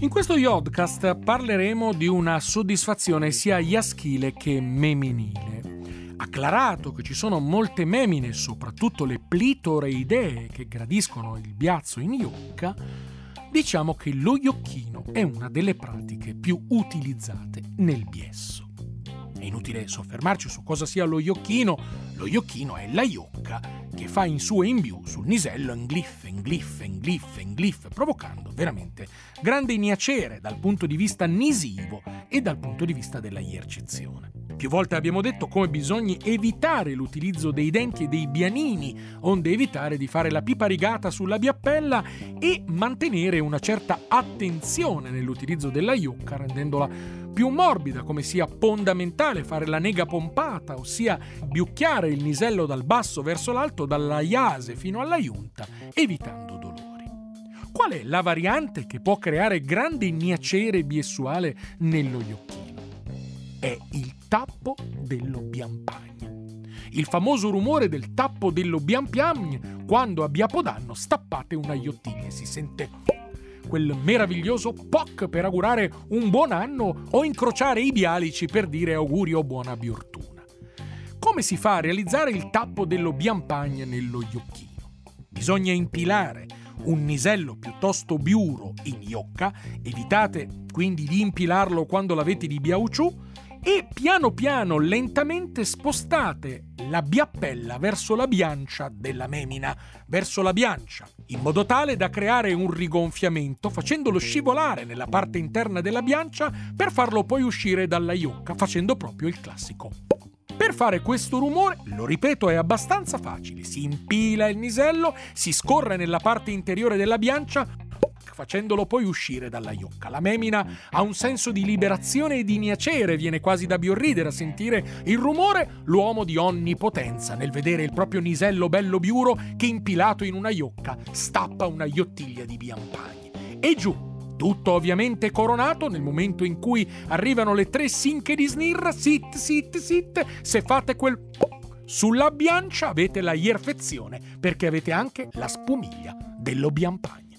In questo Yodcast parleremo di una soddisfazione sia iaschile che meminile. Acclarato che ci sono molte memine, soprattutto le plitoreidee che gradiscono il biazzo in iocca, diciamo che lo iocchino è una delle pratiche più utilizzate nel biesso. È inutile soffermarci su cosa sia lo iocchino, lo iocchino è la iocca che fa in su e in biù sul nisello ingliffe, ingliffe, ingliffe, ingliffe, provocando veramente grande igniacere dal punto di vista nisivo e dal punto di vista della iercezione. Più volte abbiamo detto come bisogna evitare l'utilizzo dei denti e dei bianini, onde evitare di fare la pipa rigata sulla biappella e mantenere una certa attenzione nell'utilizzo della iocca, rendendola più morbida, come sia fondamentale fare la nega pompata, ossia biucchiare il nisello dal basso verso l'alto, dalla iase fino alla iunta, evitando dolori. Qual è la variante che può creare grande igniacere biessuale nello iocchino? È il tappo dello biampagna. Il famoso rumore del tappo dello biampiagne quando a Biapodanno stappate una iottiglia si sente quel meraviglioso POC per augurare un buon anno o incrociare i bialici per dire auguri o buona biortuna. Come si fa a realizzare il tappo dello biampagne nello iocchino? Bisogna impilare un nisello piuttosto biuro in iocca, evitate quindi di impilarlo quando l'avete di biauciù, e piano piano, lentamente spostate la biappella verso la biancia della memina, verso la biancia, in modo tale da creare un rigonfiamento facendolo scivolare nella parte interna della biancia per farlo poi uscire dalla iocca facendo proprio il classico per fare questo rumore, lo ripeto, è abbastanza facile. Si impila il nisello, si scorre nella parte interiore della biancia, facendolo poi uscire dalla iocca. La memina ha un senso di liberazione e di niacere, viene quasi da biorridere a sentire il rumore, l'uomo di onnipotenza nel vedere il proprio nisello bello biuro che impilato in una iocca stappa una iottiglia di biampagni. E giù, tutto ovviamente coronato nel momento in cui arrivano le tre sinche di snirra, sit, sit, sit, se fate quel sulla biancia avete la ierfezione perché avete anche la spumiglia dello biampagno.